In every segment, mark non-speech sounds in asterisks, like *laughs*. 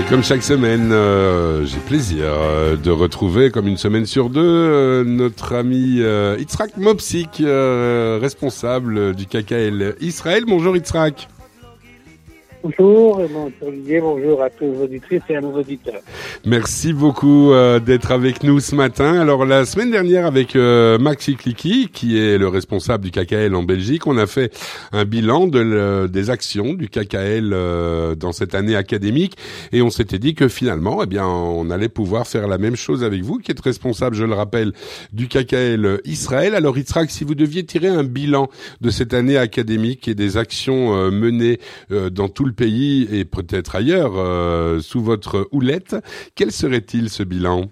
Et comme chaque semaine, euh, j'ai plaisir euh, de retrouver, comme une semaine sur deux, euh, notre ami euh, Itzrak Mopsik, responsable du KKL Israël. Bonjour Itzrak. Bonjour, mon Olivier, bonjour à tous vos auditrices et à nos auditeurs. Merci beaucoup euh, d'être avec nous ce matin. Alors la semaine dernière avec euh, Maxi Kliki, qui est le responsable du KKL en Belgique, on a fait un bilan de des actions du KKL euh, dans cette année académique et on s'était dit que finalement, eh bien, on allait pouvoir faire la même chose avec vous, qui êtes responsable, je le rappelle, du KKL Israël. Alors Itzrak, si vous deviez tirer un bilan de cette année académique et des actions menées dans tout le pays et peut-être ailleurs euh, sous votre houlette. Quel serait-il ce bilan?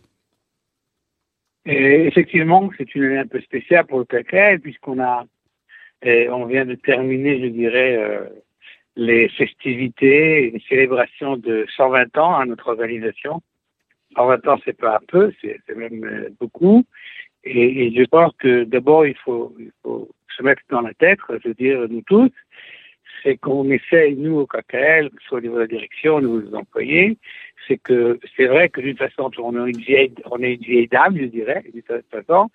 Effectivement, c'est une année un peu spéciale pour le KKL puisqu'on a, on vient de terminer, je dirais, euh, les festivités, les célébrations de 120 ans à notre organisation. 120 ans, c'est pas un peu, c'est même euh, beaucoup. Et, et, je pense que d'abord, il faut se mettre dans la tête, je veux dire, nous tous, c'est qu'on essaye, nous, au KKL, soit au niveau de la direction, niveau des employés, c'est que c'est vrai que d'une façon, on est une vieille, on est une dame, je dirais, d'une façon,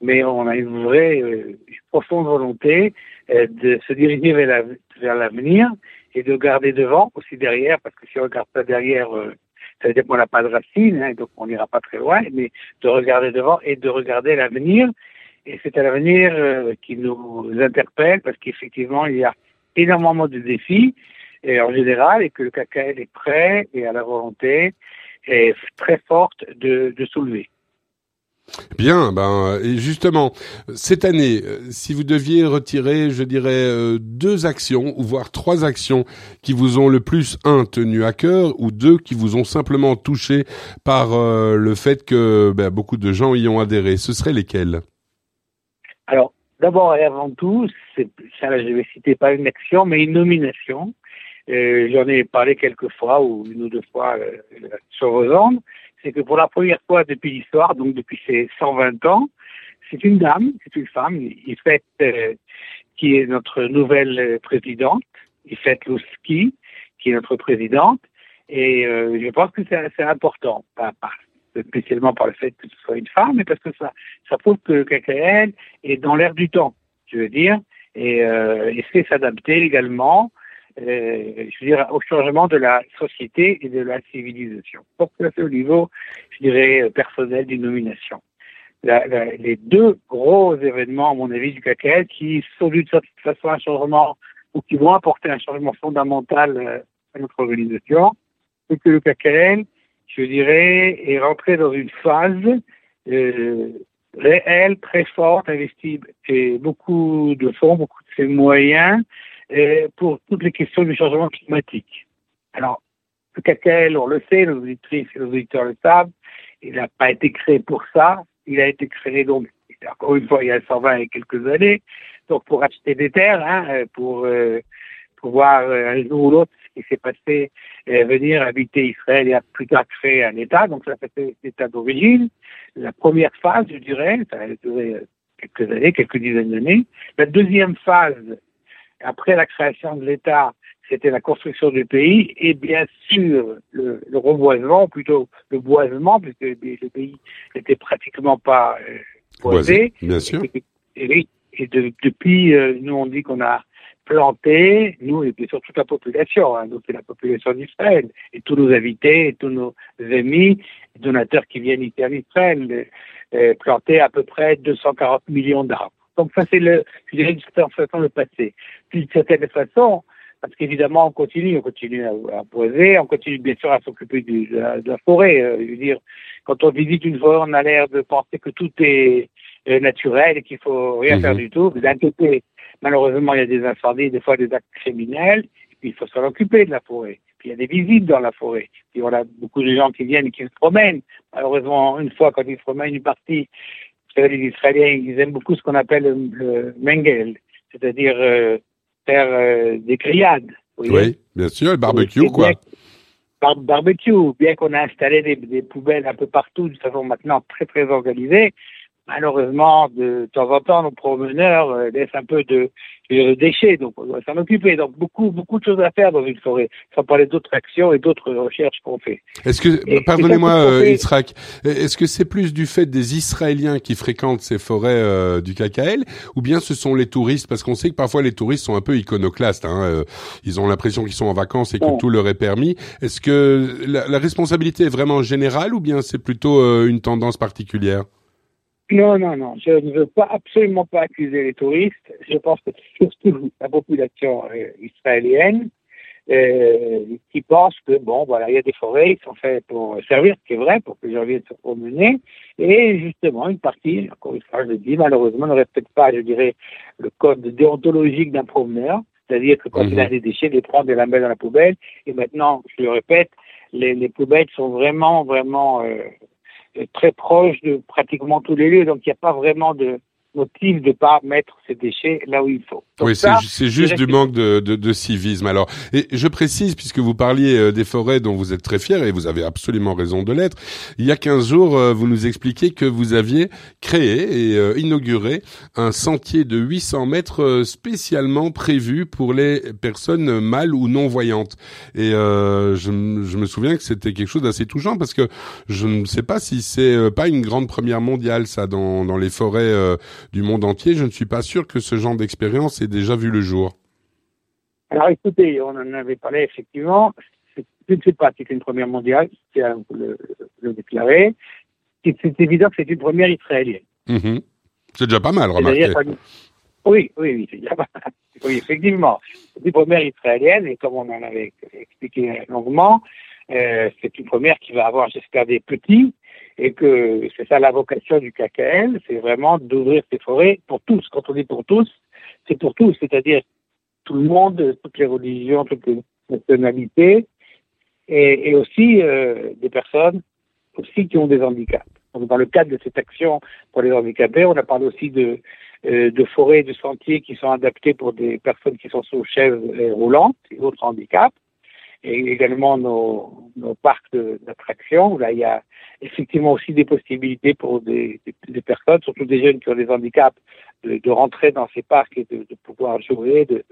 mais on a une vraie, euh, profonde volonté euh, de se diriger vers l'avenir et de garder devant aussi derrière, parce que si on regarde pas derrière, euh, ça veut dire qu'on n'a pas de racines, hein, donc on n'ira pas très loin, mais de regarder devant et de regarder l'avenir. Et c'est à l'avenir qui nous interpelle, parce qu'effectivement, il y a énormément de défis et en général et que le KKL est prêt et à la volonté est très forte de, de soulever. Bien, ben et justement cette année, si vous deviez retirer, je dirais euh, deux actions ou voire trois actions qui vous ont le plus un tenu à cœur ou deux qui vous ont simplement touché par euh, le fait que ben, beaucoup de gens y ont adhéré, ce seraient lesquelles? Alors D'abord et avant tout, ça je vais citer pas une action, mais une nomination. Euh, J'en ai parlé quelques fois ou une ou deux fois euh, sur vos ondes. C'est que pour la première fois depuis l'histoire, donc depuis ses 120 ans, c'est une dame, c'est une femme, fait euh, qui est notre nouvelle présidente, Ifet Louski, qui est notre présidente. Et euh, je pense que c'est important, pas, pas spécialement par le fait que ce soit une femme, mais parce que ça, ça prouve que le KKL est dans l'air du temps, je veux dire, et euh, sait s'adapter également, euh, je veux dire, au changement de la société et de la civilisation. Pour que c'est au niveau, je dirais, personnel d'une nomination. les deux gros événements, à mon avis, du KKL, qui sont d'une certaine façon un changement ou qui vont apporter un changement fondamental euh, à notre organisation, c'est que le KKL je dirais, est rentré dans une phase euh, réelle, très forte, investit et beaucoup de fonds, beaucoup de ses moyens euh, pour toutes les questions du changement climatique. Alors, le CACL, on le sait, nos auditrices et nos auditeurs le savent, il n'a pas été créé pour ça. Il a été créé donc, encore une fois, il y a 120 et quelques années, donc pour acheter des terres, hein, pour euh, pouvoir euh, un jour ou l'autre qui s'est passé, euh, venir habiter Israël et a plus tard créer un État. Donc ça fait l'État d'origine. La première phase, je dirais, ça a duré euh, quelques années, quelques dizaines d'années. La deuxième phase, après la création de l'État, c'était la construction du pays et bien sûr le, le reboisement, plutôt le boisement, puisque le pays n'était pratiquement pas euh, boisé. Bien sûr. Et, et de, depuis, nous on dit qu'on a planter, nous et bien sûr toute la population, hein, donc c'est la population d'Israël, et tous nos invités, et tous nos amis, donateurs qui viennent ici en Israël, euh, planter à peu près 240 millions d'arbres. Donc ça c'est le, je dirais d'une certaine façon le passé. Puis d'une certaine façon, parce qu'évidemment on continue, on continue à, à, poser, on continue bien sûr à s'occuper de, de, la forêt. Euh, je veux dire, quand on visite une forêt, on a l'air de penser que tout est euh, naturel et qu'il faut rien faire mhm. du tout. D'un côté, Malheureusement, il y a des incendies, des fois des actes criminels, et puis il faut s'en occuper de la forêt. Puis il y a des visites dans la forêt. Puis on a beaucoup de gens qui viennent et qui se promènent. Malheureusement, une fois, quand ils se promènent une partie, vous savez, les Israéliens, ils aiment beaucoup ce qu'on appelle le, mengel, c'est-à-dire euh, faire euh, des grillades. Oui, bien sûr, le barbecue, quoi. barbecue, bien qu'on a installé des, des, poubelles un peu partout, de façon maintenant très, très organisée, malheureusement, de temps en temps, nos promeneurs euh, laissent un peu de, de déchets, donc on doit s'en occuper. Donc beaucoup, beaucoup de choses à faire dans une forêt, sans parler d'autres actions et d'autres recherches qu'on fait. Est-ce que, pardonnez-moi, euh, est-ce que c'est plus du fait des Israéliens qui fréquentent ces forêts euh, du KKL, ou bien ce sont les touristes? Parce qu'on sait que parfois les touristes sont un peu iconoclastes. Hein, euh, ils ont l'impression qu'ils sont en vacances et que tout leur est permis. Est-ce que la, la, responsabilité est vraiment générale, ou bien c'est plutôt une tendance particulière? Non, non, non. Je ne veux pas absolument pas accuser les touristes. Je pense que surtout la population euh, israélienne euh, qui pense que bon, voilà, il y a des forêts qui sont faites pour servir, ce qui est vrai, pour que les gens viennent se promener. Et justement, une partie, encore une fois, je le dis, malheureusement, ne respecte pas, je dirais, le code déontologique d'un promeneur. C'est-à-dire que quand il a mhm. des déchets, les prendre et les mettre dans la poubelle. Et maintenant, je le répète, les, les poubelles sont vraiment, vraiment euh, très proche de pratiquement tous les lieux, donc il n'y a pas vraiment de, motif de pas mettre ces déchets là où il faut. Oui, c'est juste du manque de, de, de, civisme. Alors, et je précise, puisque vous parliez euh, des forêts dont vous êtes très fiers, et vous avez absolument raison de l'être, il y a 15 jours, euh, vous nous expliquiez que vous aviez créé et euh, inauguré un sentier de 800 mètres spécialement prévu pour les personnes mâles ou non-voyantes. Et je, je, me souviens que c'était quelque chose d'assez touchant, parce que je ne sais pas si c'est pas une grande première mondiale, ça, dans, dans les forêts du monde entier. Je ne suis pas sûr que ce genre d'expérience déjà vu le jour. Alors écoutez, on en avait parlé effectivement. Je ne sais pas si c'est une première mondiale, c'est à le, le déclarer. C'est évident que c'est une première israélienne. Mm-hmm. C'est déjà pas mal, remarquez. Oui, oui, oui, c'est déjà pas mal. *laughs* Oui, effectivement. C'est une première israélienne et comme on en avait expliqué longuement, euh, c'est une première qui va avoir, j'espère, des petits et que c'est ça la vocation du KKL, c'est vraiment d'ouvrir ces forêts pour tous. Quand on dit pour tous, c'est pour tous, c'est-à-dire tout le monde, toutes les religions, toutes les nationalités, et, aussi euh, des personnes aussi qui ont des handicaps. Dans le cadre de cette action pour les handicapés, on a parlé aussi de, euh, forêts de sentiers qui sont adaptés pour des personnes qui sont sous chaises roulantes et autres handicaps et également nos, nos parcs d'attractions, là, il y a effectivement aussi des possibilités pour des, des, personnes, surtout des jeunes qui ont des handicaps, de, de rentrer dans ces parcs et de, de pouvoir jouer, de,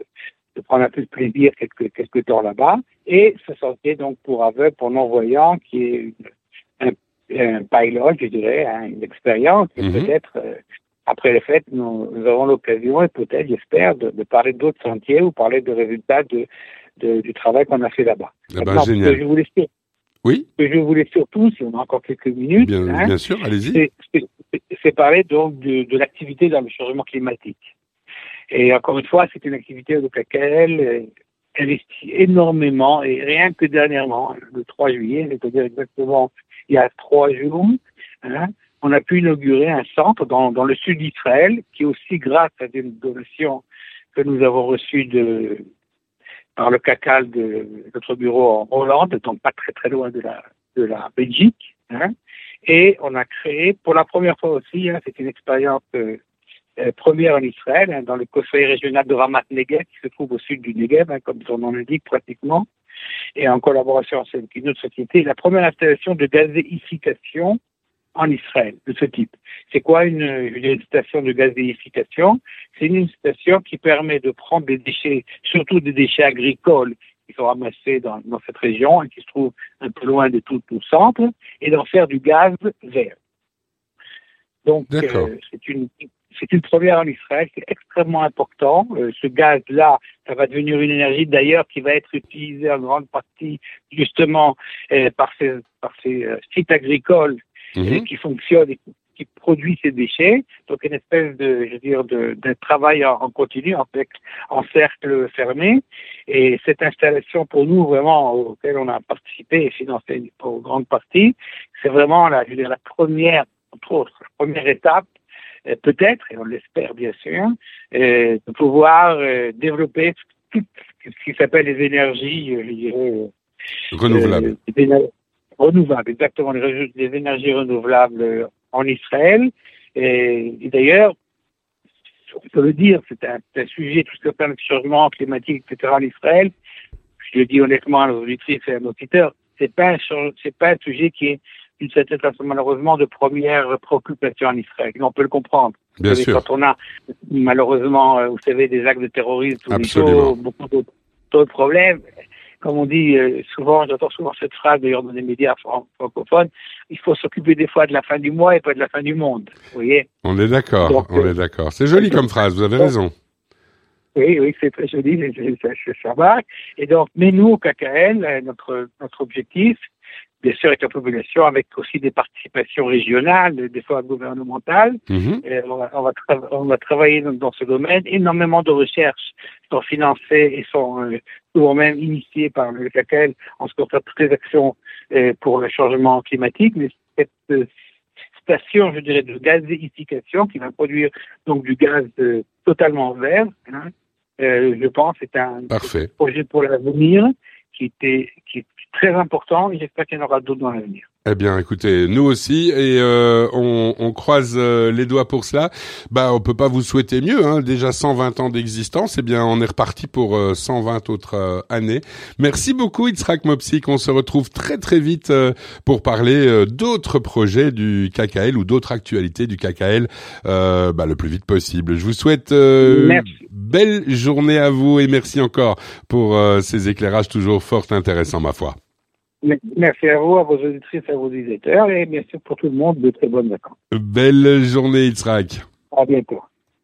de, prendre un peu de plaisir quelques, quelques temps là-bas. Et ce sentier, donc, pour aveugles, pour non-voyants, qui est une, un, un pilot, je dirais, hein, une expérience, et mhm. peut-être... Euh, après les fêtes, nous, nous aurons l'occasion, et peut-être, j'espère, de, de parler d'autres sentiers ou parler de résultats de, du travail qu'on a fait là-bas. Eh ben, génial. je voulais, oui. Ce que je voulais surtout, si on a encore quelques minutes, bien, hein, bien sûr, allez-y. C'est parler donc de, de l'activité dans le changement climatique. Et encore une fois, c'est une activité avec laquelle euh, investit énormément, et rien que dernièrement, le 3 juillet, c'est-à-dire exactement il y a trois jours, hein, on a pu inaugurer un centre dans, dans le sud d'Israël, qui aussi grâce à des donations que nous avons reçues de, par le CACAL de notre bureau en Hollande, donc pas très très loin de la, de la Belgique. Hein. Et on a créé, pour la première fois aussi, hein, c'est une expérience euh, euh, première en Israël, hein, dans le conseil régional de Ramat Negev, qui se trouve au sud du Negev, hein, comme son nom l'indique pratiquement, et en collaboration avec une autre société, la première installation de gazéification en Israël de ce type. C'est quoi une, une, station de gazéification C'est une station qui permet de prendre des déchets, surtout des déchets agricoles qui sont ramassés dans, dans cette région et qui se trouvent un peu loin de tout le centre, et d'en faire du gaz vert. Donc, euh, c'est une c'est une première en Israël, c'est extrêmement important. Euh, ce gaz-là, ça va devenir une énergie d'ailleurs qui va être utilisée en grande partie justement euh, par ces, par ces euh, sites agricoles Mhm. qui fonctionne et qui produit ces déchets. Donc une espèce de, je veux dire, de, de travail en, continu, en, en cercle fermé. Et cette installation pour nous vraiment auquel on a participé et financé pour grande partie, c'est vraiment la, je veux dire, la première, entre autres, la première étape euh, peut-être, et on l'espère bien sûr, euh, de pouvoir euh, développer tout ce qui s'appelle les énergies, je dirais, renouvelables renouvelables, exactement, les, énergies renouvelables euh, en Israël. Et, d'ailleurs, on peut le dire, c'est un, un, sujet, tout ce qui concerne le changement climatique, etc. en Israël. Je le dis honnêtement à nos auditrices et à nos auditeurs, c'est pas c'est pas un sujet qui est d'une certaine façon, malheureusement, de première préoccupation en Israël. on peut le comprendre. Bien sûr. Quand on a, malheureusement, vous savez, des actes de terrorisme beaucoup d'autres problèmes, comme on dit euh, souvent, j'entends souvent cette phrase d'ailleurs dans les médias francophones, il faut s'occuper des fois de la fin du mois et pas de la fin du monde. Vous voyez On est d'accord, on est d'accord. C'est joli comme phrase, vous avez raison. Oui, oui, c'est très joli, ça marque. Et donc, mais nous, au KKL, euh, notre, notre objectif, bien sûr avec la population, avec aussi des participations régionales, des fois gouvernementales. Mhm. on, va, on, va travailler dans, ce domaine. Énormément de recherches sont financées et sont euh, souvent même initiées par le CACL en ce qui concerne toutes les actions euh, pour le changement climatique. Mais cette euh, station, je dirais, de gazéification qui va produire donc du gaz totalement vert, hein, je pense, c'est un projet pour l'avenir qui était qui est très important et j'espère qu'il y en aura d'autres dans l'avenir. Eh bien, écoutez, nous aussi, et euh, on, on, croise euh, les doigts pour cela. Bah, on peut pas vous souhaiter mieux. Hein. Déjà 120 ans d'existence, eh bien, on est reparti pour 120 euh, autres années. Merci beaucoup, Itzrak Mopsik. On se retrouve très très vite pour parler d'autres projets du KKL ou d'autres actualités du KKL, bah, le plus vite possible. Je vous souhaite belle journée à vous et merci encore pour ces éclairages toujours fort intéressants, ma foi. Merci à vous, à vos auditrices, à vos auditeurs et bien sûr pour tout le monde de très bonnes vacances. Belle journée, Itzrak. À bientôt.